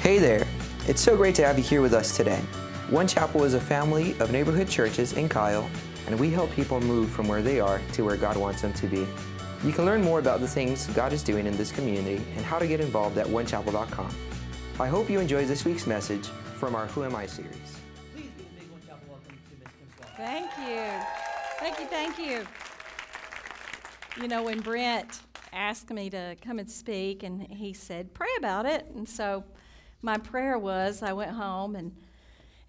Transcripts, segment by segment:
Hey there! It's so great to have you here with us today. One Chapel is a family of neighborhood churches in Kyle, and we help people move from where they are to where God wants them to be. You can learn more about the things God is doing in this community and how to get involved at onechapel.com. I hope you enjoyed this week's message from our Who Am I series. Please give a big one chapel welcome to Ms. Kim Thank you. Thank you, thank you. You know, when Brent asked me to come and speak, and he said, pray about it. And so my prayer was I went home and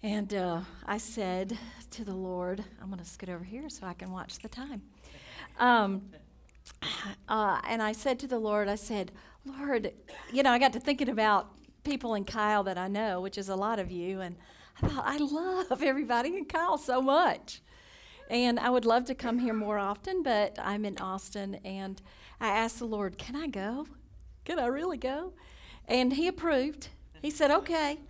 and uh, I said to the Lord, I'm going to scoot over here so I can watch the time. Um, uh, and I said to the Lord, I said, Lord, you know, I got to thinking about people in Kyle that I know, which is a lot of you, and I thought, I love everybody in Kyle so much. And I would love to come here more often, but I'm in Austin, and I asked the Lord, Can I go? Can I really go? And He approved. He said, Okay.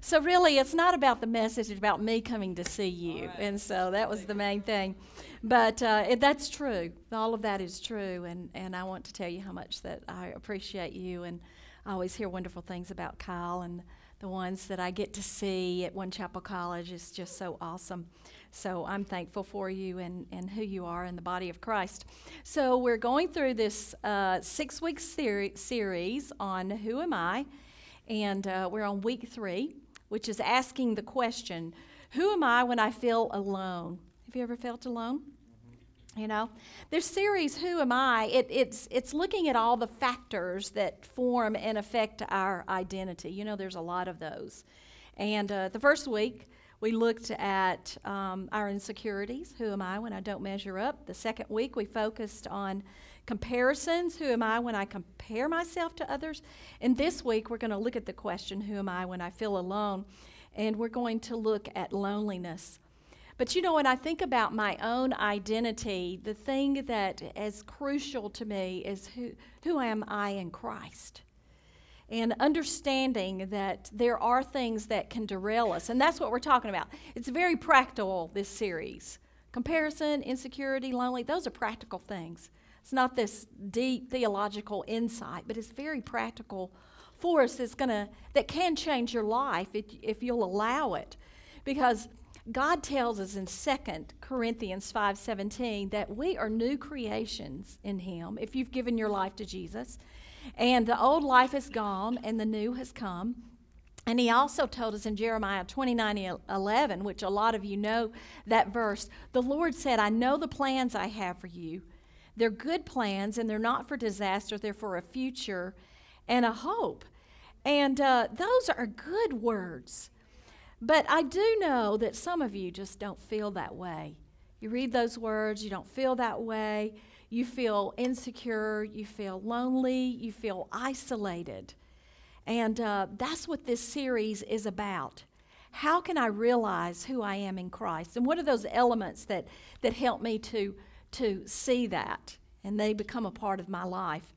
So, really, it's not about the message, it's about me coming to see you. And so that was the main thing. But uh, it, that's true. All of that is true. And, and I want to tell you how much that I appreciate you. And I always hear wonderful things about Kyle and the ones that I get to see at One Chapel College is just so awesome. So I'm thankful for you and, and who you are in the body of Christ. So we're going through this uh, six week seri- series on Who Am I? And uh, we're on week three which is asking the question Who am I when I feel alone? Have you ever felt alone? You know, this series, Who Am I? It, it's, it's looking at all the factors that form and affect our identity. You know, there's a lot of those. And uh, the first week, we looked at um, our insecurities. Who am I when I don't measure up? The second week, we focused on comparisons. Who am I when I compare myself to others? And this week, we're going to look at the question Who am I when I feel alone? And we're going to look at loneliness. But you know, when I think about my own identity, the thing that is crucial to me is who, who am I in Christ? And understanding that there are things that can derail us. And that's what we're talking about. It's very practical, this series. Comparison, insecurity, lonely, those are practical things. It's not this deep theological insight, but it's very practical force that's gonna that can change your life if, if you'll allow it. Because God tells us in 2 Corinthians 5:17 that we are new creations in him if you've given your life to Jesus. And the old life is gone and the new has come. And he also told us in Jeremiah 29 11, which a lot of you know that verse, the Lord said, I know the plans I have for you. They're good plans and they're not for disaster, they're for a future and a hope. And uh, those are good words. But I do know that some of you just don't feel that way. You read those words, you don't feel that way. You feel insecure, you feel lonely, you feel isolated. And uh, that's what this series is about. How can I realize who I am in Christ? And what are those elements that, that help me to, to see that? And they become a part of my life.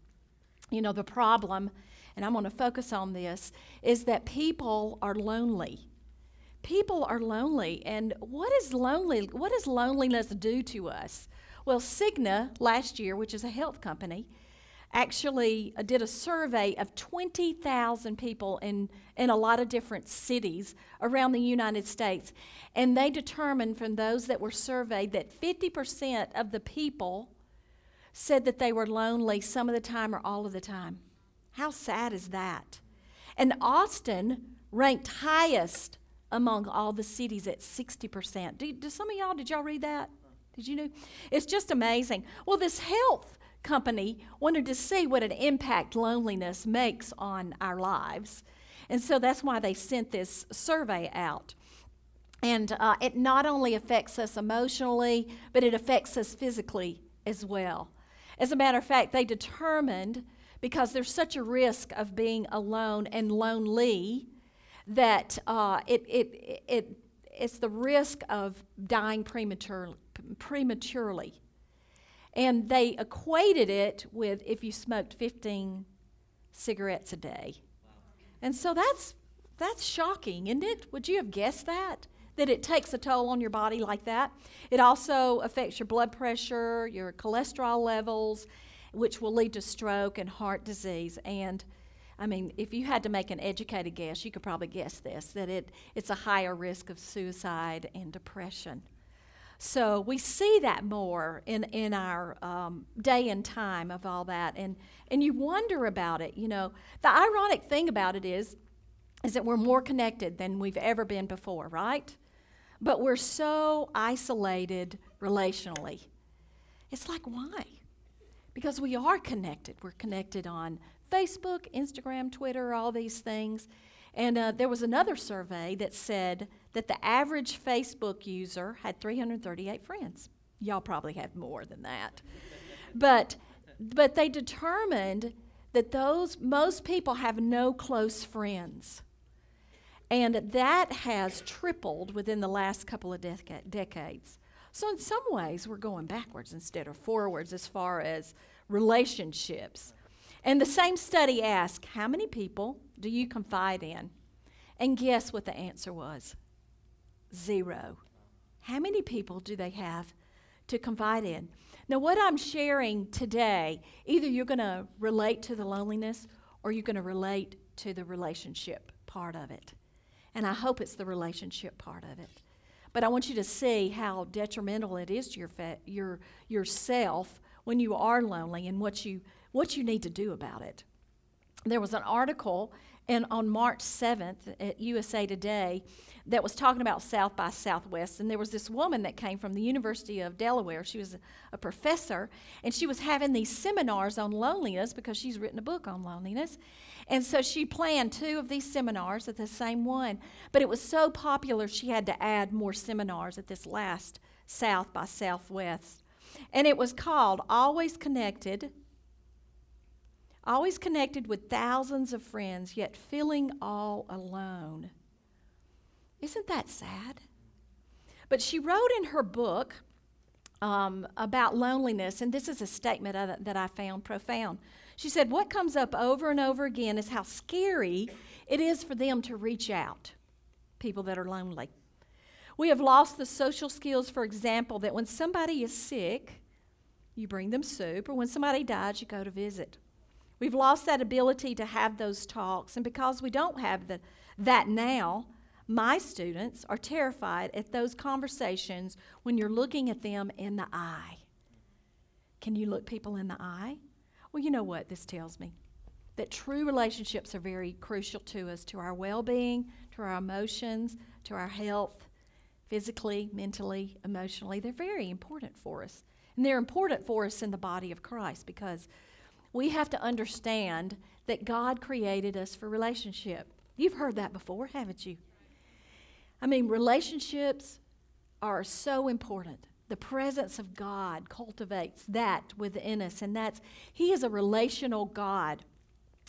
You know, the problem, and I'm going to focus on this, is that people are lonely people are lonely and what is lonely what does loneliness do to us? Well cigna last year which is a health company actually uh, did a survey of 20000 people in, in a lot of different cities around the united states and they determined from those that were surveyed that 50% of the people said that they were lonely some of the time or all of the time. How sad is that? And austin ranked highest among all the cities at 60%. Do, do some of y'all, did y'all read that? Did you know? It's just amazing. Well, this health company wanted to see what an impact loneliness makes on our lives. And so that's why they sent this survey out. And uh, it not only affects us emotionally, but it affects us physically as well. As a matter of fact, they determined because there's such a risk of being alone and lonely that uh, it, it, it, it's the risk of dying premature, prematurely. And they equated it with if you smoked 15 cigarettes a day. And so that's, that's shocking, isn't it? Would you have guessed that? That it takes a toll on your body like that. It also affects your blood pressure, your cholesterol levels, which will lead to stroke and heart disease. And I mean, if you had to make an educated guess, you could probably guess this that it, it's a higher risk of suicide and depression. So we see that more in, in our um, day and time of all that. And, and you wonder about it. You know, the ironic thing about it is, is that we're more connected than we've ever been before, right? But we're so isolated relationally. It's like, why? Because we are connected. We're connected on Facebook, Instagram, Twitter, all these things. And uh, there was another survey that said that the average Facebook user had 338 friends. Y'all probably have more than that. but, but they determined that those most people have no close friends. And that has tripled within the last couple of deca- decades. So, in some ways, we're going backwards instead of forwards as far as relationships. And the same study asked, How many people do you confide in? And guess what the answer was? Zero. How many people do they have to confide in? Now, what I'm sharing today, either you're going to relate to the loneliness or you're going to relate to the relationship part of it. And I hope it's the relationship part of it. But I want you to see how detrimental it is to your, fa- your yourself when you are lonely and what you, what you need to do about it. There was an article and on March 7th at USA Today that was talking about South by Southwest. And there was this woman that came from the University of Delaware. She was a professor, and she was having these seminars on loneliness because she's written a book on loneliness. And so she planned two of these seminars at the same one. But it was so popular, she had to add more seminars at this last South by Southwest. And it was called Always Connected always connected with thousands of friends, yet feeling all alone. Isn't that sad? But she wrote in her book um, about loneliness, and this is a statement that I found profound. She said, What comes up over and over again is how scary it is for them to reach out, people that are lonely. We have lost the social skills, for example, that when somebody is sick, you bring them soup, or when somebody dies, you go to visit. We've lost that ability to have those talks, and because we don't have the, that now, my students are terrified at those conversations when you're looking at them in the eye. Can you look people in the eye? Well, you know what this tells me? That true relationships are very crucial to us, to our well being, to our emotions, to our health, physically, mentally, emotionally. They're very important for us. And they're important for us in the body of Christ because we have to understand that God created us for relationship. You've heard that before, haven't you? I mean, relationships are so important. The presence of God cultivates that within us, and that's He is a relational God.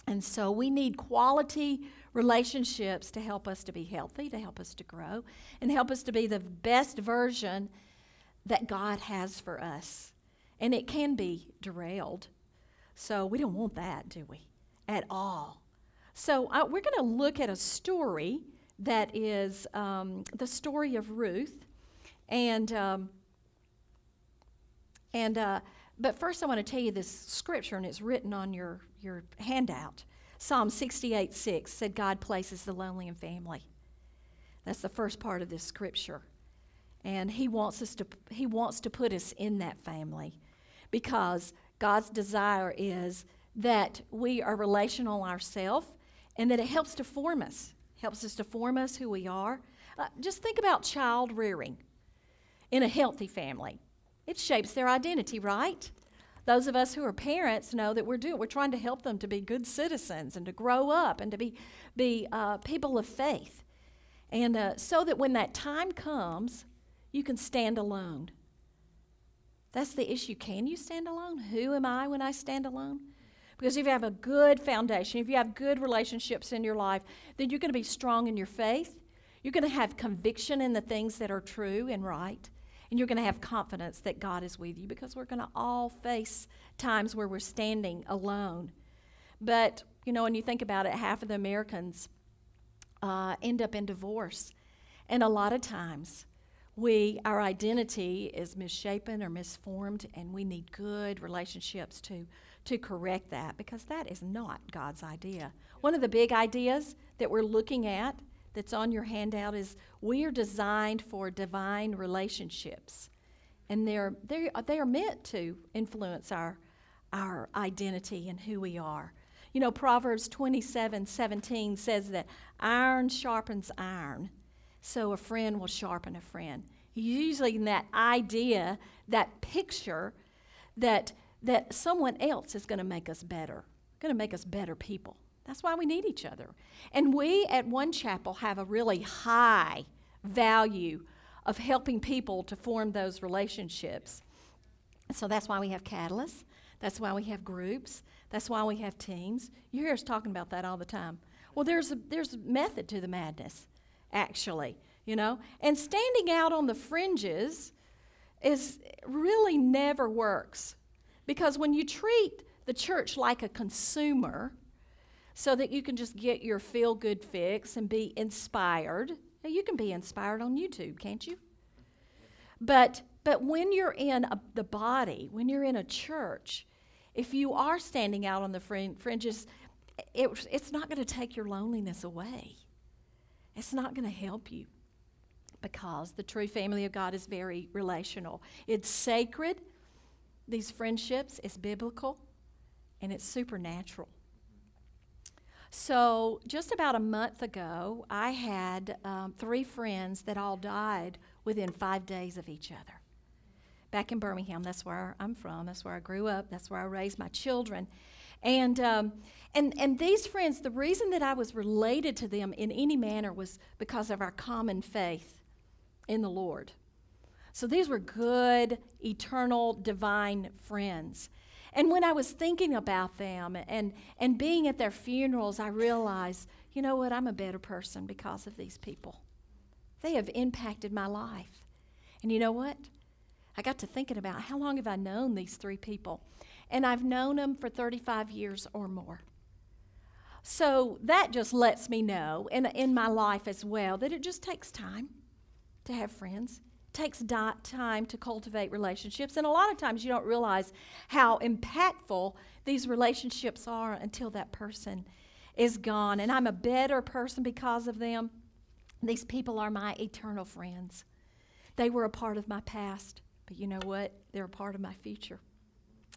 And so we need quality relationships to help us to be healthy, to help us to grow, and help us to be the best version that God has for us. And it can be derailed so we don't want that, do we? At all. So uh, we're going to look at a story that is um, the story of Ruth, and um, and uh, but first I want to tell you this scripture, and it's written on your your handout. Psalm 68 6 said, God places the lonely in family. That's the first part of this scripture. And he wants us to he wants to put us in that family because God's desire is that we are relational ourselves and that it helps to form us, helps us to form us who we are. Uh, just think about child rearing in a healthy family. It shapes their identity, right? Those of us who are parents know that we're doing we're trying to help them to be good citizens and to grow up and to be be uh, people of faith, and uh, so that when that time comes, you can stand alone that's the issue. Can you stand alone? Who am I when I stand alone? Because if you have a good foundation, if you have good relationships in your life, then you're going to be strong in your faith. You're going to have conviction in the things that are true and right. And you're going to have confidence that God is with you because we're going to all face times where we're standing alone. But, you know, when you think about it, half of the Americans uh, end up in divorce. And a lot of times, we our identity is misshapen or misformed and we need good relationships to to correct that because that is not God's idea. One of the big ideas that we're looking at that's on your handout is we are designed for divine relationships. And they're, they're, they are meant to influence our, our identity and who we are. You know, Proverbs 27 17 says that iron sharpens iron, so a friend will sharpen a friend. Usually, in that idea, that picture that, that someone else is going to make us better, going to make us better people. That's why we need each other. And we at One Chapel have a really high value of helping people to form those relationships. So that's why we have catalysts. That's why we have groups. That's why we have teams. You hear us talking about that all the time. Well, there's a, there's a method to the madness, actually, you know. And standing out on the fringes is really never works because when you treat the church like a consumer, so that you can just get your feel good fix and be inspired. Now, you can be inspired on YouTube, can't you? But, but when you're in a, the body, when you're in a church, if you are standing out on the fringes, it, it's not going to take your loneliness away. It's not going to help you because the true family of God is very relational. It's sacred, these friendships, it's biblical, and it's supernatural. So, just about a month ago, I had um, three friends that all died within five days of each other. Back in Birmingham, that's where I'm from, that's where I grew up, that's where I raised my children. And, um, and, and these friends, the reason that I was related to them in any manner was because of our common faith in the Lord. So these were good, eternal, divine friends. And when I was thinking about them and, and being at their funerals, I realized, you know what, I'm a better person because of these people. They have impacted my life. And you know what? I got to thinking about how long have I known these three people? And I've known them for 35 years or more. So that just lets me know, in, in my life as well, that it just takes time to have friends takes time to cultivate relationships. And a lot of times you don't realize how impactful these relationships are until that person is gone. And I'm a better person because of them. These people are my eternal friends. They were a part of my past, but you know what? They're a part of my future.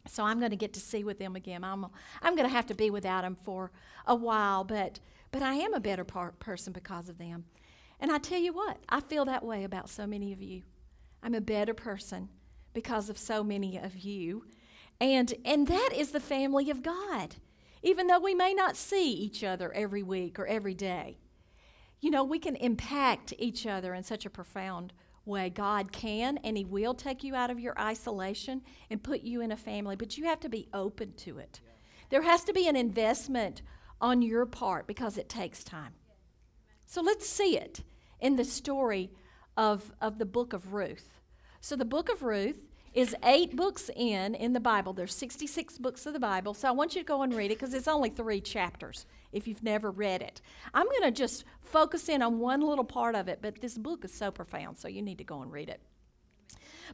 So I'm going to get to see with them again. I'm, I'm going to have to be without them for a while, but, but I am a better par- person because of them. And I tell you what, I feel that way about so many of you. I'm a better person because of so many of you. And, and that is the family of God, even though we may not see each other every week or every day. You know, we can impact each other in such a profound way. God can and He will take you out of your isolation and put you in a family, but you have to be open to it. There has to be an investment on your part because it takes time. So let's see it in the story of, of the book of Ruth. So the book of Ruth is eight books in in the Bible. There's 66 books of the Bible. So I want you to go and read it because it's only three chapters if you've never read it. I'm going to just focus in on one little part of it, but this book is so profound, so you need to go and read it.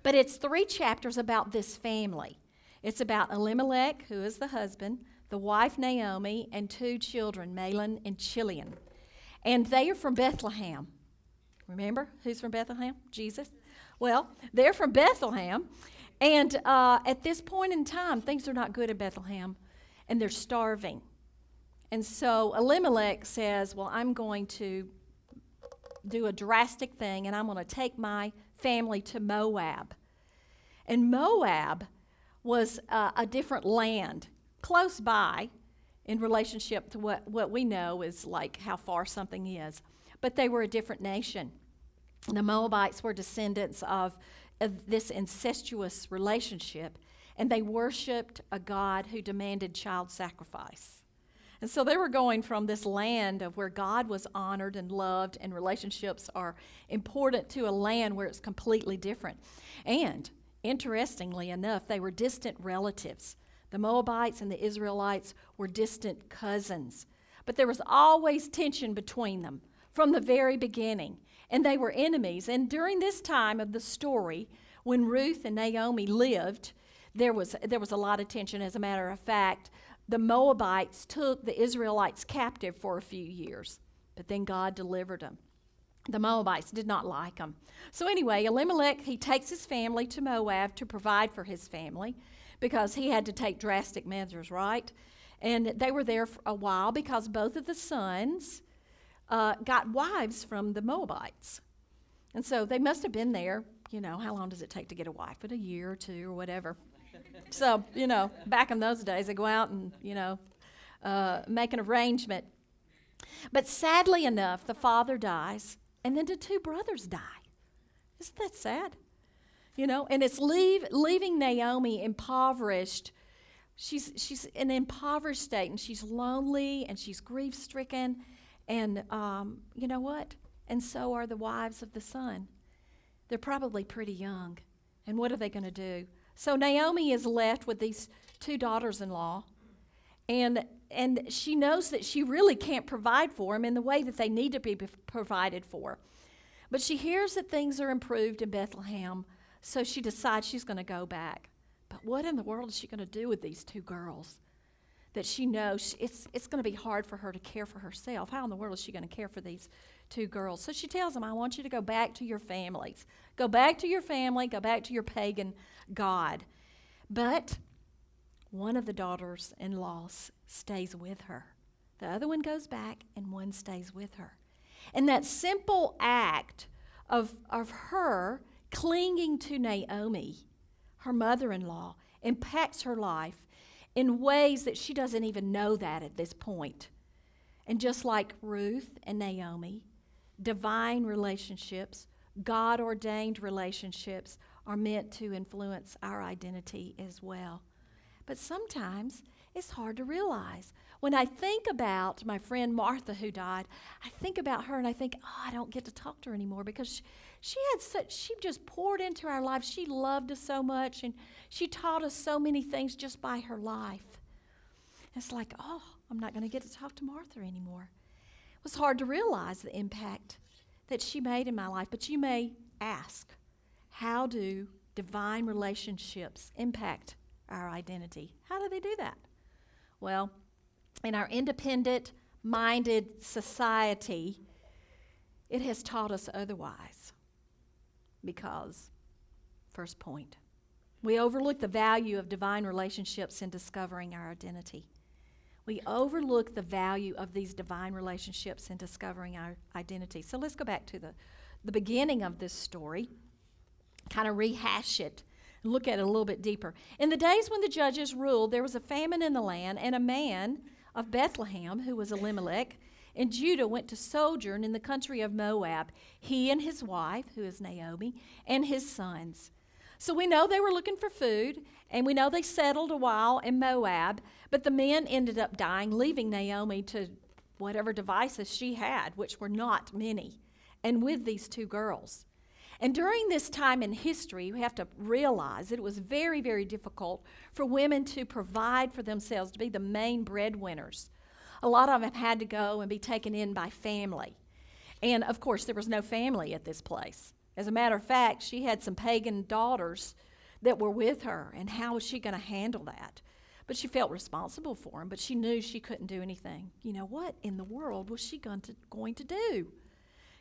But it's three chapters about this family. It's about Elimelech, who is the husband, the wife Naomi, and two children, Mahlon and Chilion. And they are from Bethlehem. Remember who's from Bethlehem? Jesus. Well, they're from Bethlehem. And uh, at this point in time, things are not good in Bethlehem, and they're starving. And so Elimelech says, Well, I'm going to do a drastic thing, and I'm going to take my family to Moab. And Moab was uh, a different land close by in relationship to what, what we know is like how far something is. But they were a different nation. The Moabites were descendants of, of this incestuous relationship, and they worshiped a God who demanded child sacrifice. And so they were going from this land of where God was honored and loved, and relationships are important to a land where it's completely different. And interestingly enough, they were distant relatives. The Moabites and the Israelites were distant cousins. But there was always tension between them from the very beginning and they were enemies. And during this time of the story, when Ruth and Naomi lived, there was, there was a lot of tension. As a matter of fact, the Moabites took the Israelites captive for a few years, but then God delivered them. The Moabites did not like them. So, anyway, Elimelech, he takes his family to Moab to provide for his family because he had to take drastic measures, right? And they were there for a while because both of the sons uh, got wives from the Moabites. And so they must have been there, you know, how long does it take to get a wife? But a year or two or whatever. so, you know, back in those days, they go out and, you know, uh, make an arrangement. But sadly enough, the father dies, and then the two brothers die. Isn't that sad? You know, and it's leave, leaving Naomi impoverished. She's, she's in an impoverished state, and she's lonely, and she's grief stricken. And um, you know what? And so are the wives of the son. They're probably pretty young. And what are they going to do? So Naomi is left with these two daughters in law. And, and she knows that she really can't provide for them in the way that they need to be provided for. But she hears that things are improved in Bethlehem, so she decides she's going to go back. But what in the world is she going to do with these two girls? That she knows it's, it's going to be hard for her to care for herself. How in the world is she going to care for these two girls? So she tells them, I want you to go back to your families. Go back to your family, go back to your pagan God. But one of the daughters in law stays with her. The other one goes back, and one stays with her. And that simple act of, of her clinging to Naomi, her mother in law, impacts her life in ways that she doesn't even know that at this point. And just like Ruth and Naomi, divine relationships, God ordained relationships are meant to influence our identity as well. But sometimes it's hard to realize. When I think about my friend Martha who died, I think about her and I think, oh, I don't get to talk to her anymore because she, she had such, she just poured into our lives. She loved us so much and she taught us so many things just by her life. It's like, oh, I'm not going to get to talk to Martha anymore. It was hard to realize the impact that she made in my life. But you may ask, how do divine relationships impact our identity? How do they do that? Well, in our independent minded society, it has taught us otherwise. Because, first point, we overlook the value of divine relationships in discovering our identity. We overlook the value of these divine relationships in discovering our identity. So let's go back to the, the beginning of this story, kind of rehash it, look at it a little bit deeper. In the days when the judges ruled, there was a famine in the land, and a man of Bethlehem, who was Elimelech, in Judah went to sojourn in the country of Moab, he and his wife, who is Naomi, and his sons. So we know they were looking for food, and we know they settled a while in Moab, but the men ended up dying, leaving Naomi to whatever devices she had, which were not many, and with these two girls. And during this time in history, we have to realize it was very, very difficult for women to provide for themselves, to be the main breadwinners. A lot of them had to go and be taken in by family. And of course, there was no family at this place. As a matter of fact, she had some pagan daughters that were with her, and how was she going to handle that? But she felt responsible for them, but she knew she couldn't do anything. You know, what in the world was she going to, going to do?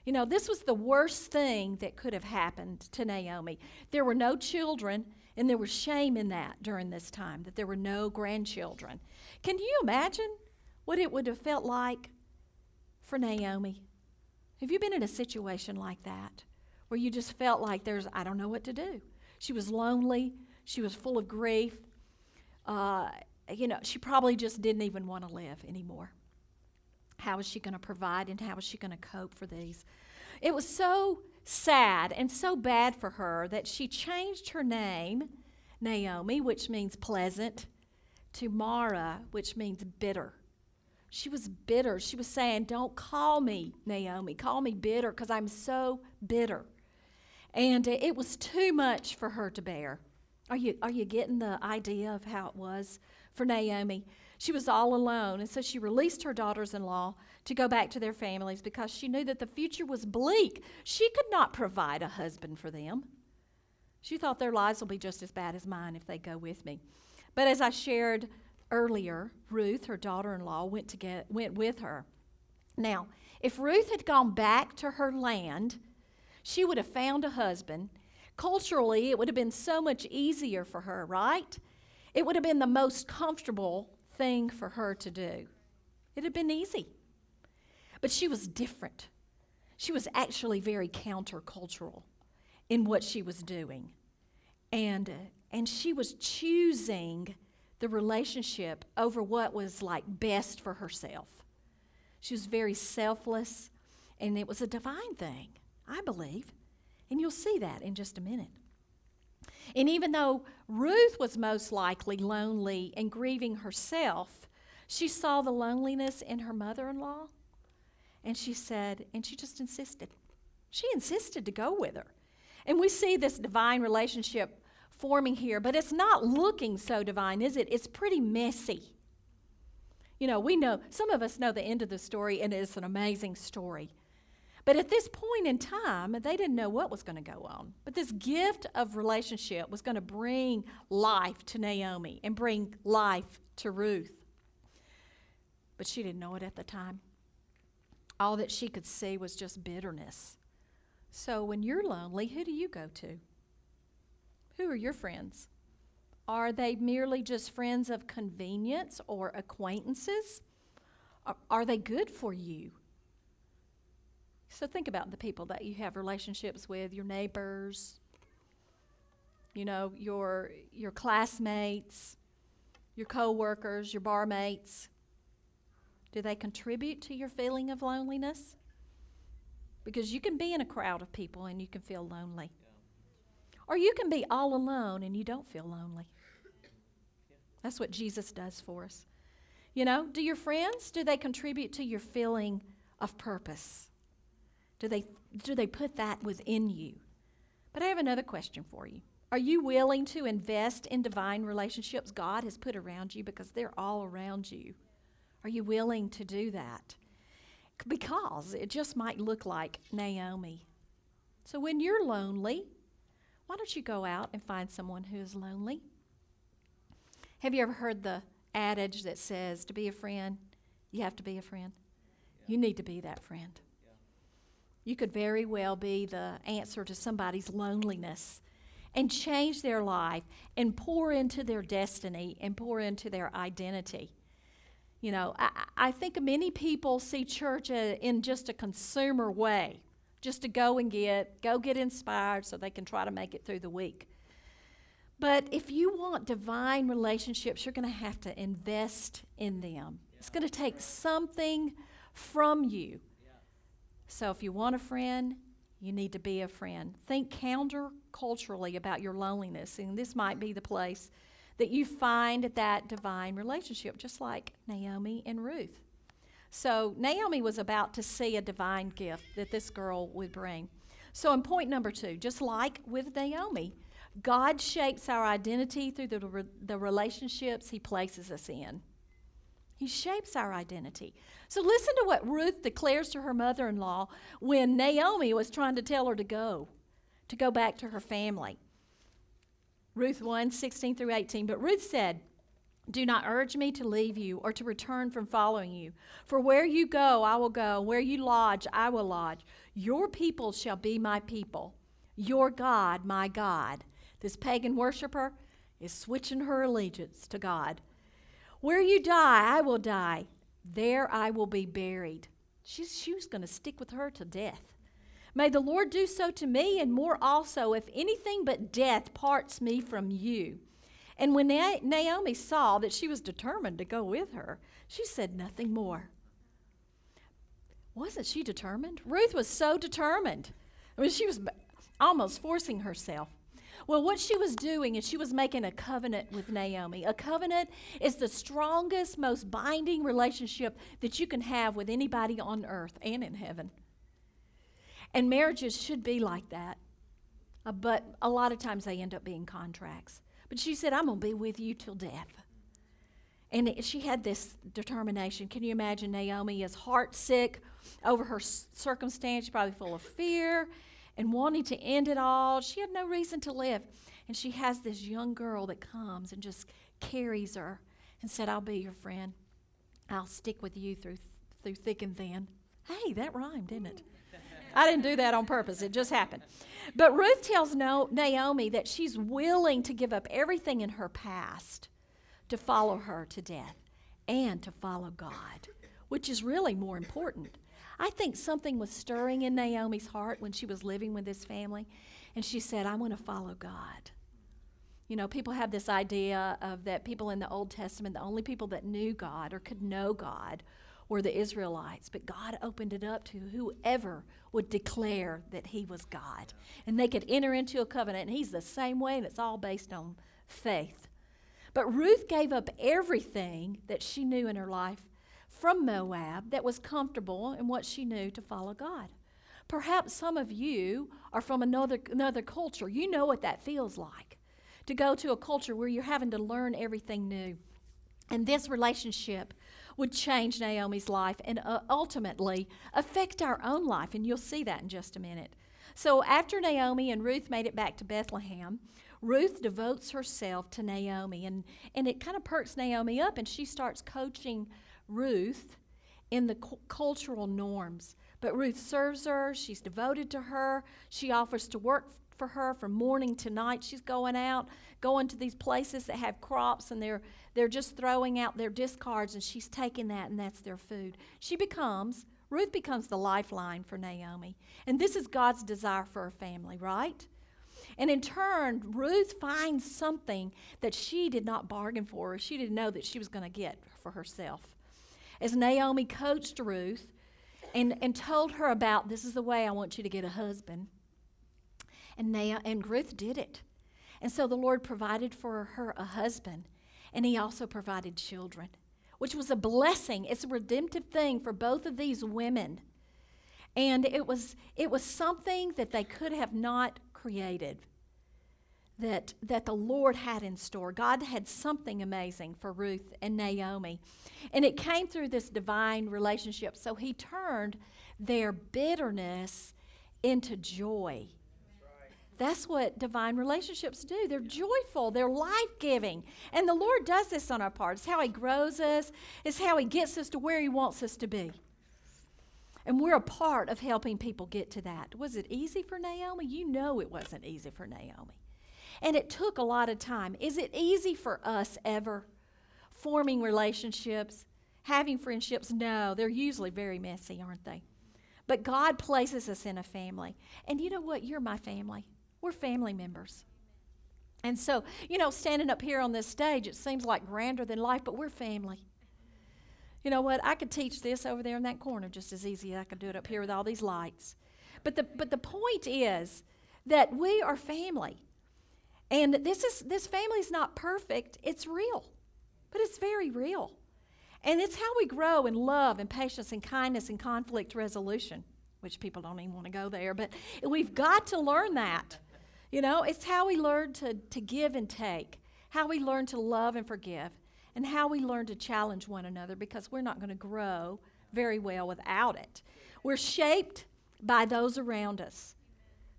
You know, this was the worst thing that could have happened to Naomi. There were no children, and there was shame in that during this time, that there were no grandchildren. Can you imagine what it would have felt like for Naomi? Have you been in a situation like that? where you just felt like there's, I don't know what to do. She was lonely, she was full of grief. Uh, you know, she probably just didn't even want to live anymore. How is she going to provide and how is she going to cope for these? It was so sad and so bad for her that she changed her name, Naomi, which means pleasant, to Mara, which means bitter. She was bitter. She was saying, Don't call me Naomi, call me bitter because I'm so bitter. And it was too much for her to bear. Are you, are you getting the idea of how it was for Naomi? She was all alone, and so she released her daughters in law to go back to their families because she knew that the future was bleak. She could not provide a husband for them. She thought their lives will be just as bad as mine if they go with me. But as I shared earlier, Ruth, her daughter in law, went, to get, went with her. Now, if Ruth had gone back to her land, she would have found a husband. Culturally, it would have been so much easier for her, right? It would have been the most comfortable thing for her to do. It had been easy. But she was different. She was actually very countercultural in what she was doing. And, uh, and she was choosing the relationship over what was like best for herself. She was very selfless, and it was a divine thing, I believe. And you'll see that in just a minute. And even though Ruth was most likely lonely and grieving herself, she saw the loneliness in her mother in law. And she said, and she just insisted. She insisted to go with her. And we see this divine relationship forming here, but it's not looking so divine, is it? It's pretty messy. You know, we know, some of us know the end of the story, and it's an amazing story. But at this point in time, they didn't know what was going to go on. But this gift of relationship was going to bring life to Naomi and bring life to Ruth. But she didn't know it at the time. All that she could see was just bitterness. So when you're lonely, who do you go to? Who are your friends? Are they merely just friends of convenience or acquaintances? Are, they good for you? So think about the people that you have relationships with, your neighbors, you know, your your classmates, your coworkers, your barmates. Do they contribute to your feeling of loneliness? Because you can be in a crowd of people and you can feel lonely. Or you can be all alone and you don't feel lonely. That's what Jesus does for us. You know, do your friends, do they contribute to your feeling of purpose? Do they, do they put that within you? But I have another question for you. Are you willing to invest in divine relationships God has put around you because they're all around you? Are you willing to do that? Because it just might look like Naomi. So when you're lonely, why don't you go out and find someone who is lonely? Have you ever heard the adage that says to be a friend, you have to be a friend? Yeah. You need to be that friend. Yeah. You could very well be the answer to somebody's loneliness and change their life and pour into their destiny and pour into their identity. You know, I, I think many people see church uh, in just a consumer way just to go and get, go get inspired so they can try to make it through the week. But if you want divine relationships, you're going to have to invest in them. Yeah. It's going to take something from you. Yeah. So if you want a friend, you need to be a friend. Think counterculturally about your loneliness, and this might be the place that you find that divine relationship, just like Naomi and Ruth. So Naomi was about to see a divine gift that this girl would bring. So, in point number two, just like with Naomi, God shapes our identity through the, the relationships He places us in. He shapes our identity. So, listen to what Ruth declares to her mother in law when Naomi was trying to tell her to go, to go back to her family. Ruth 1 16 through 18. But Ruth said, do not urge me to leave you or to return from following you. For where you go, I will go. Where you lodge, I will lodge. Your people shall be my people. Your God, my God. This pagan worshiper is switching her allegiance to God. Where you die, I will die. There I will be buried. She's, she was going to stick with her to death. May the Lord do so to me and more also, if anything but death parts me from you. And when Naomi saw that she was determined to go with her, she said nothing more. Wasn't she determined? Ruth was so determined. I mean, she was almost forcing herself. Well, what she was doing is she was making a covenant with Naomi. A covenant is the strongest, most binding relationship that you can have with anybody on earth and in heaven. And marriages should be like that. Uh, but a lot of times they end up being contracts. But she said, I'm going to be with you till death. And it, she had this determination. Can you imagine Naomi is heart sick over her circumstance, probably full of fear and wanting to end it all. She had no reason to live. And she has this young girl that comes and just carries her and said, I'll be your friend. I'll stick with you through, through thick and thin. Hey, that rhymed, didn't it? I didn't do that on purpose, it just happened. But Ruth tells Naomi that she's willing to give up everything in her past to follow her to death and to follow God, which is really more important. I think something was stirring in Naomi's heart when she was living with this family, and she said, I want to follow God. You know, people have this idea of that people in the Old Testament, the only people that knew God or could know God were the Israelites, but God opened it up to whoever would declare that He was God. And they could enter into a covenant, and He's the same way, and it's all based on faith. But Ruth gave up everything that she knew in her life from Moab that was comfortable in what she knew to follow God. Perhaps some of you are from another, another culture. You know what that feels like to go to a culture where you're having to learn everything new. And this relationship would change Naomi's life and uh, ultimately affect our own life. And you'll see that in just a minute. So, after Naomi and Ruth made it back to Bethlehem, Ruth devotes herself to Naomi. And, and it kind of perks Naomi up, and she starts coaching Ruth in the cu- cultural norms. But Ruth serves her, she's devoted to her, she offers to work for her from morning to night. She's going out, going to these places that have crops, and they're, they're just throwing out their discards, and she's taking that, and that's their food. She becomes, Ruth becomes the lifeline for Naomi. And this is God's desire for her family, right? And in turn, Ruth finds something that she did not bargain for, or she didn't know that she was going to get for herself. As Naomi coached Ruth and, and told her about this is the way I want you to get a husband, and, Na- and Ruth did it. And so the Lord provided for her a husband, and He also provided children, which was a blessing. It's a redemptive thing for both of these women. And it was, it was something that they could have not created that, that the Lord had in store. God had something amazing for Ruth and Naomi. And it came through this divine relationship. So he turned their bitterness into joy. That's what divine relationships do. They're joyful, they're life giving. And the Lord does this on our part. It's how He grows us, it's how He gets us to where He wants us to be. And we're a part of helping people get to that. Was it easy for Naomi? You know it wasn't easy for Naomi. And it took a lot of time. Is it easy for us ever? Forming relationships, having friendships? No, they're usually very messy, aren't they? But God places us in a family. And you know what? You're my family. We're family members. And so, you know, standing up here on this stage, it seems like grander than life, but we're family. You know what? I could teach this over there in that corner just as easy as I could do it up here with all these lights. But the, but the point is that we are family. And this is this family is not perfect, it's real. But it's very real. And it's how we grow in love and patience and kindness and conflict resolution, which people don't even want to go there, but we've got to learn that. You know, it's how we learn to, to give and take, how we learn to love and forgive and how we learn to challenge one another because we're not going to grow very well without it. We're shaped by those around us,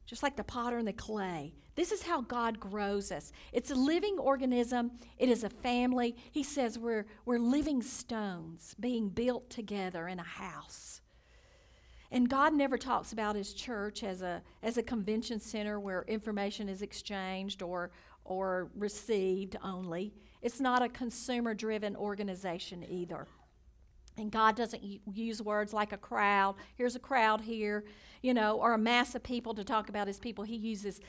just like the potter and the clay. This is how God grows us. It's a living organism, it is a family. He says we're, we're living stones being built together in a house. And God never talks about his church as a, as a convention center where information is exchanged or, or received only. It's not a consumer driven organization either. And God doesn't use words like a crowd. Here's a crowd here, you know, or a mass of people to talk about his people. He uses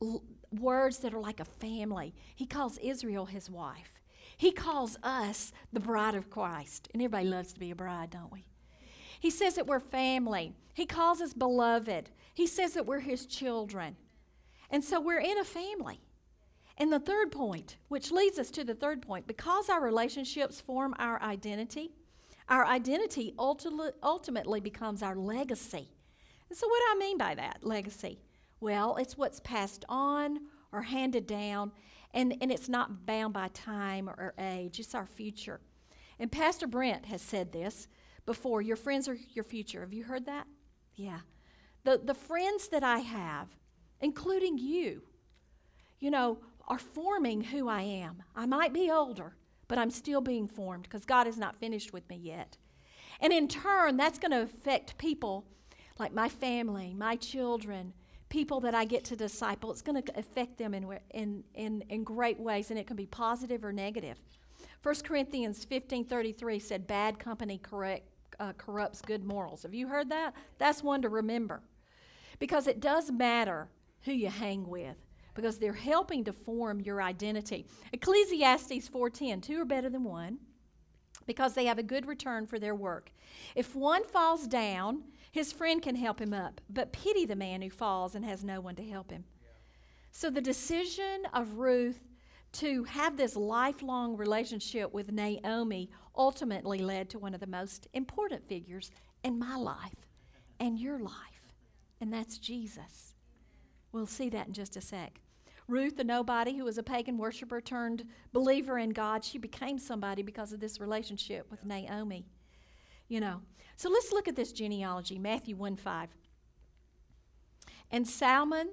l- words that are like a family. He calls Israel his wife. He calls us the bride of Christ. And everybody loves to be a bride, don't we? He says that we're family. He calls us beloved. He says that we're his children. And so we're in a family. And the third point, which leads us to the third point, because our relationships form our identity, our identity ultimately becomes our legacy. And so, what do I mean by that, legacy? Well, it's what's passed on or handed down, and, and it's not bound by time or age, it's our future. And Pastor Brent has said this before your friends are your future. Have you heard that? Yeah. The, the friends that I have, including you, you know, are forming who I am. I might be older, but I'm still being formed because God is not finished with me yet. And in turn, that's going to affect people like my family, my children, people that I get to disciple. It's going to affect them in, in, in, in great ways, and it can be positive or negative. 1 Corinthians 15.33 said, bad company correct, uh, corrupts good morals. Have you heard that? That's one to remember. Because it does matter who you hang with because they're helping to form your identity. Ecclesiastes 4:10, two are better than one because they have a good return for their work. If one falls down, his friend can help him up, but pity the man who falls and has no one to help him. So the decision of Ruth to have this lifelong relationship with Naomi ultimately led to one of the most important figures in my life and your life, and that's Jesus. We'll see that in just a sec. Ruth, the nobody who was a pagan worshiper turned believer in God, she became somebody because of this relationship with Naomi. You know. So let's look at this genealogy, Matthew 1 5. And Salmon,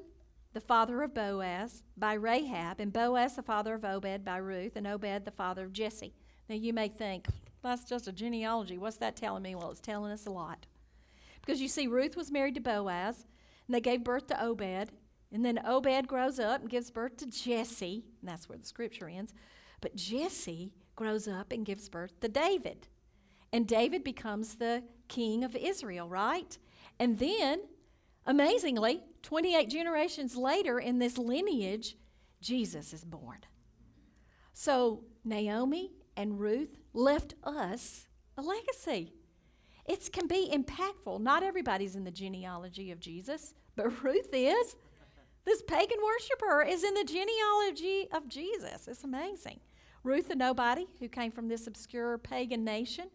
the father of Boaz, by Rahab, and Boaz, the father of Obed, by Ruth, and Obed, the father of Jesse. Now you may think, that's just a genealogy. What's that telling me? Well, it's telling us a lot. Because you see, Ruth was married to Boaz, and they gave birth to Obed, and then Obed grows up and gives birth to Jesse, and that's where the scripture ends. But Jesse grows up and gives birth to David. And David becomes the king of Israel, right? And then, amazingly, 28 generations later in this lineage, Jesus is born. So Naomi and Ruth left us a legacy. It can be impactful. Not everybody's in the genealogy of Jesus, but Ruth is. This pagan worshiper is in the genealogy of Jesus. It's amazing. Ruth, a nobody who came from this obscure pagan nation,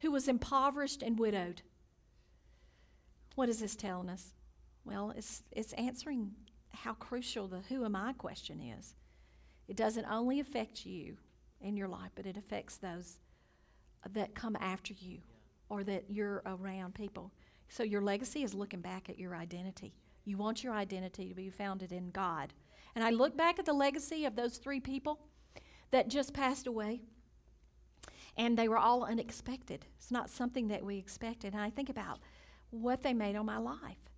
who was impoverished and widowed. What is this telling us? Well, it's, it's answering how crucial the who am I question is. It doesn't only affect you in your life, but it affects those that come after you or that you're around people. So your legacy is looking back at your identity. You want your identity to be founded in God. And I look back at the legacy of those three people that just passed away, and they were all unexpected. It's not something that we expected. And I think about what they made on my life.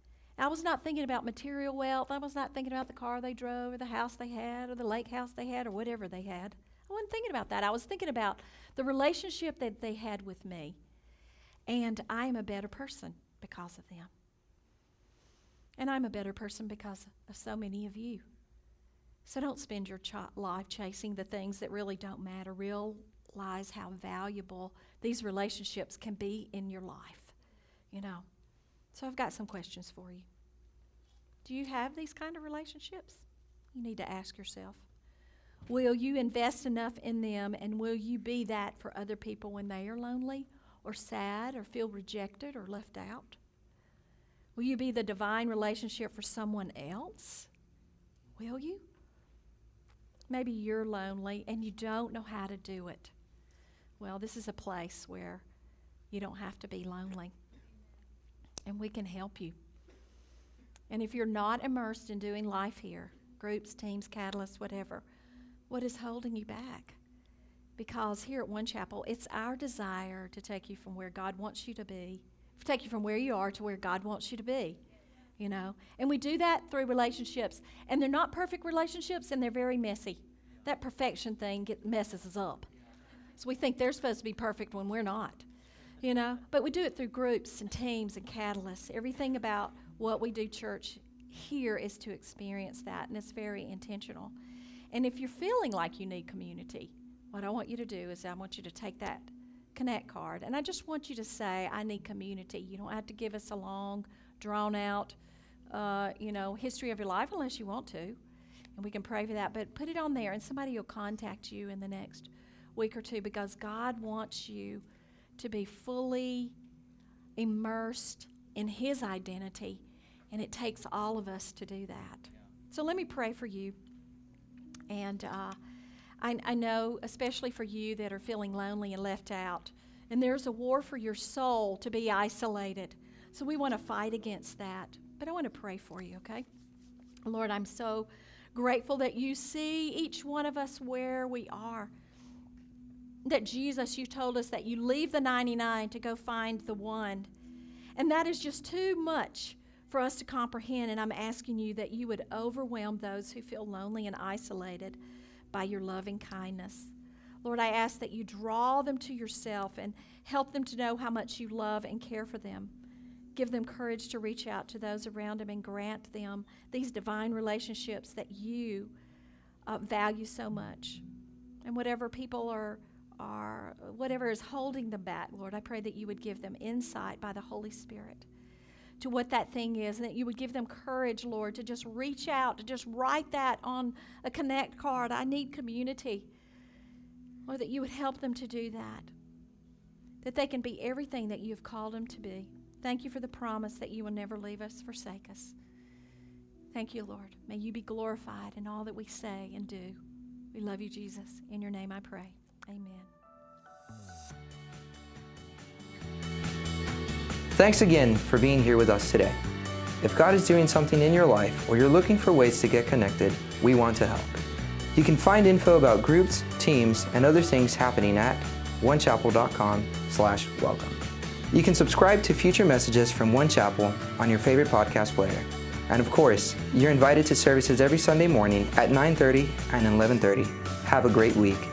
I was not thinking about material wealth. I was not thinking about the car they drove or the house they had or the lake house they had or whatever they had. I wasn't thinking about that. I was thinking about the relationship that they had with me. And I am a better person because of them. And I'm a better person because of so many of you. So don't spend your ch- life chasing the things that really don't matter. Realize how valuable these relationships can be in your life. You know. So I've got some questions for you. Do you have these kind of relationships? You need to ask yourself. Will you invest enough in them and will you be that for other people when they are lonely or sad or feel rejected or left out? Will you be the divine relationship for someone else? Will you? Maybe you're lonely and you don't know how to do it. Well, this is a place where you don't have to be lonely. And we can help you. And if you're not immersed in doing life here, groups, teams, catalysts, whatever, what is holding you back? Because here at One Chapel, it's our desire to take you from where God wants you to be take you from where you are to where God wants you to be. You know, and we do that through relationships, and they're not perfect relationships, and they're very messy. That perfection thing get, messes us up. So we think they're supposed to be perfect when we're not. You know, but we do it through groups and teams and catalysts. Everything about what we do, church, here is to experience that, and it's very intentional. And if you're feeling like you need community, what I want you to do is I want you to take that Connect card. And I just want you to say, I need community. You don't have to give us a long, drawn out, uh, you know, history of your life unless you want to. And we can pray for that. But put it on there, and somebody will contact you in the next week or two because God wants you to be fully immersed in His identity. And it takes all of us to do that. So let me pray for you. And, uh, I, I know, especially for you that are feeling lonely and left out, and there's a war for your soul to be isolated. So we want to fight against that. But I want to pray for you, okay? Lord, I'm so grateful that you see each one of us where we are. That Jesus, you told us that you leave the 99 to go find the one. And that is just too much for us to comprehend. And I'm asking you that you would overwhelm those who feel lonely and isolated by your loving kindness. Lord, I ask that you draw them to yourself and help them to know how much you love and care for them. Give them courage to reach out to those around them and grant them these divine relationships that you uh, value so much. And whatever people are, are, whatever is holding them back, Lord, I pray that you would give them insight by the Holy Spirit to what that thing is, and that you would give them courage, Lord, to just reach out, to just write that on a connect card. I need community. Lord, that you would help them to do that, that they can be everything that you have called them to be. Thank you for the promise that you will never leave us, forsake us. Thank you, Lord. May you be glorified in all that we say and do. We love you, Jesus. In your name I pray. Amen. Thanks again for being here with us today. If God is doing something in your life or you're looking for ways to get connected, we want to help. You can find info about groups, teams, and other things happening at onechapel.com/welcome. You can subscribe to future messages from One Chapel on your favorite podcast player. And of course, you're invited to services every Sunday morning at 9:30 and 11:30. Have a great week.